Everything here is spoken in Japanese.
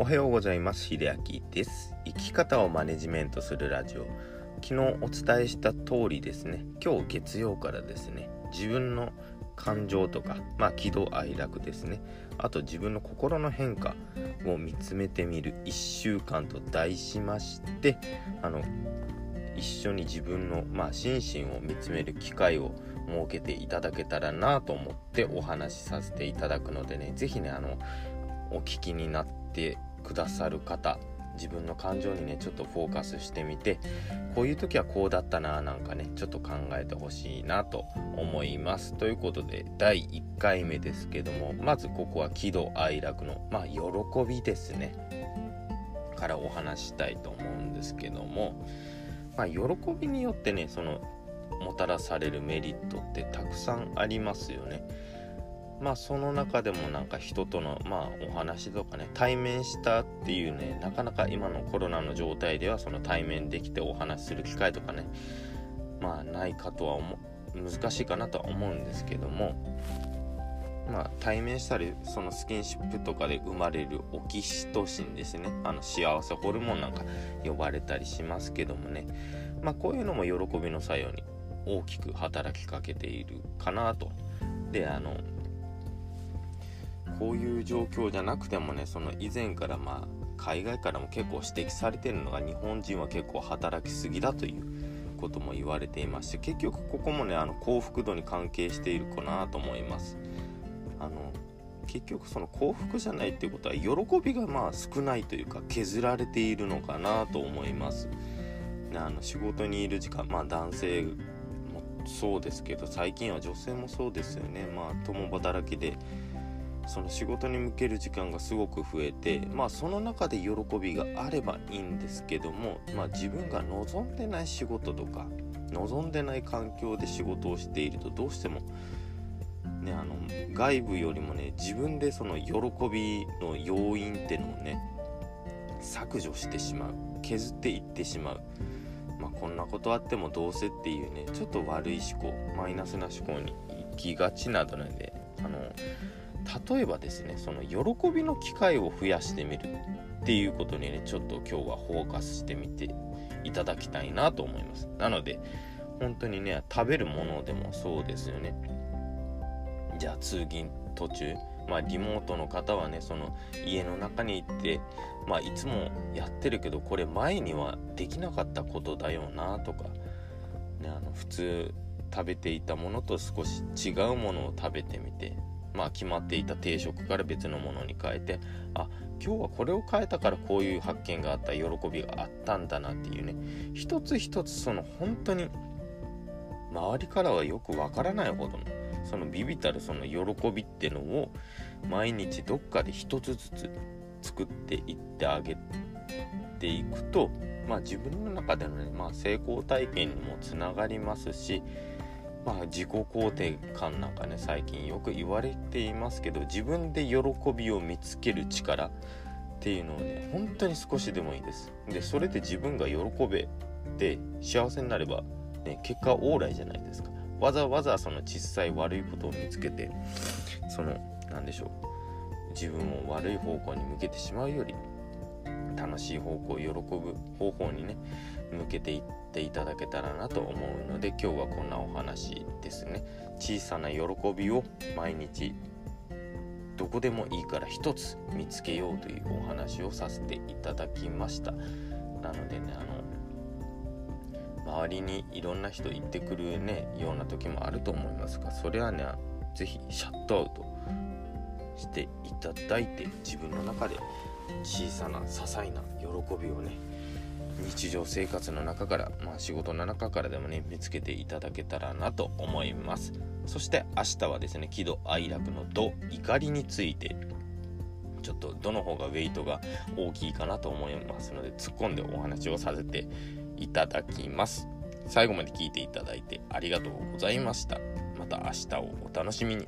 おはようございます。秀明です。生き方をマネジメントするラジオ。昨日お伝えした通りですね。今日月曜からですね。自分の感情とかまあ喜怒哀楽ですね。あと自分の心の変化を見つめてみる。1週間と題しましてあの一緒に自分の、まあ、心身を見つめる機会を設けていただけたらなと思ってお話しさせていただくのでね是非ねあのお聞きになってくださる方自分の感情にねちょっとフォーカスしてみてこういう時はこうだったななんかねちょっと考えてほしいなと思いますということで第1回目ですけどもまずここは喜怒哀楽のまあ喜びですねからお話したいと思うんですけどもまあ喜びによってねそのもたらされるメリットってたくさんありますよね。まあその中でもなんか人とのまあお話とかね対面したっていうねなかなか今のコロナの状態ではその対面できてお話しする機会とかねまあないかとは思難しいかなとは思うんですけどもまあ対面したりそのスキンシップとかで生まれるオキシトシンですねあの幸せホルモンなんか呼ばれたりしますけどもねまあこういうのも喜びの作用に大きく働きかけているかなと。であのこういう状況じゃなくてもねその以前からまあ海外からも結構指摘されてるのが日本人は結構働きすぎだということも言われていまして結局ここもねあの幸福度に関係しているかなと思います。あの結局その幸福じゃないっていうことは喜びがまあ少ないというか削られているのかなと思います。あの仕事にいる時間まあ男性もそうですけど最近は女性もそうですよね。まあ共働きでその仕事に向ける時間がすごく増えてまあその中で喜びがあればいいんですけどもまあ自分が望んでない仕事とか望んでない環境で仕事をしているとどうしてもねあの外部よりもね自分でその喜びの要因ってのをね削除してしまう削っていってしまう。まあこんなことあってもどうせっていうねちょっと悪い思考マイナスな思考に行きがちなどなんであの例えばですねその喜びの機会を増やしてみるっていうことにねちょっと今日はフォーカスしてみていただきたいなと思います。なので本当にね食べるものでもそうですよね。じゃあ通勤途中まあリモートの方はねその家の中に行ってまあいつもやってるけどこれ前にはできなかったことだよなとかねあの普通食べていたものと少し違うものを食べてみてまあ、決まっていた定食から別のものに変えてあ今日はこれを変えたからこういう発見があった喜びがあったんだなっていうね。一つ一つその本当に周りからはよくわからないほどのそのビビたるその喜びってのを毎日どっかで一つずつ作っていってあげていくと、まあ、自分の中でのね、まあ、成功体験にもつながりますしまあ、自己肯定感なんかね最近よく言われていますけど自分で喜びを見つける力っていうのをね本当に少しでもいいです。でそれで自分が喜べて幸せになれば、ね、結果オーライじゃないですか。わざわざその小さい悪いことを見つけてその何でしょう自分を悪い方向に向けてしまうより楽しい方向喜ぶ方法にね向けていっていただけたらなと思うので今日はこんなお話ですね。小さな喜びを毎日どこでもいいから一つ見つけようというお話をさせていただきました。なのでねあの周りにいろんな人行ってくるねような時もあると思いますがそれはね是非シャットアウトしていただいて自分の中で小さな些細な喜びをね日常生活の中から、まあ、仕事の中からでもね見つけていただけたらなと思います。そして明日はですね喜怒哀楽の怒怒りについてちょっとどの方がウェイトが大きいかなと思いますので突っ込んでお話をさせていただきます。最後まで聞いていただいてありがとうございました。また明日をお楽しみに。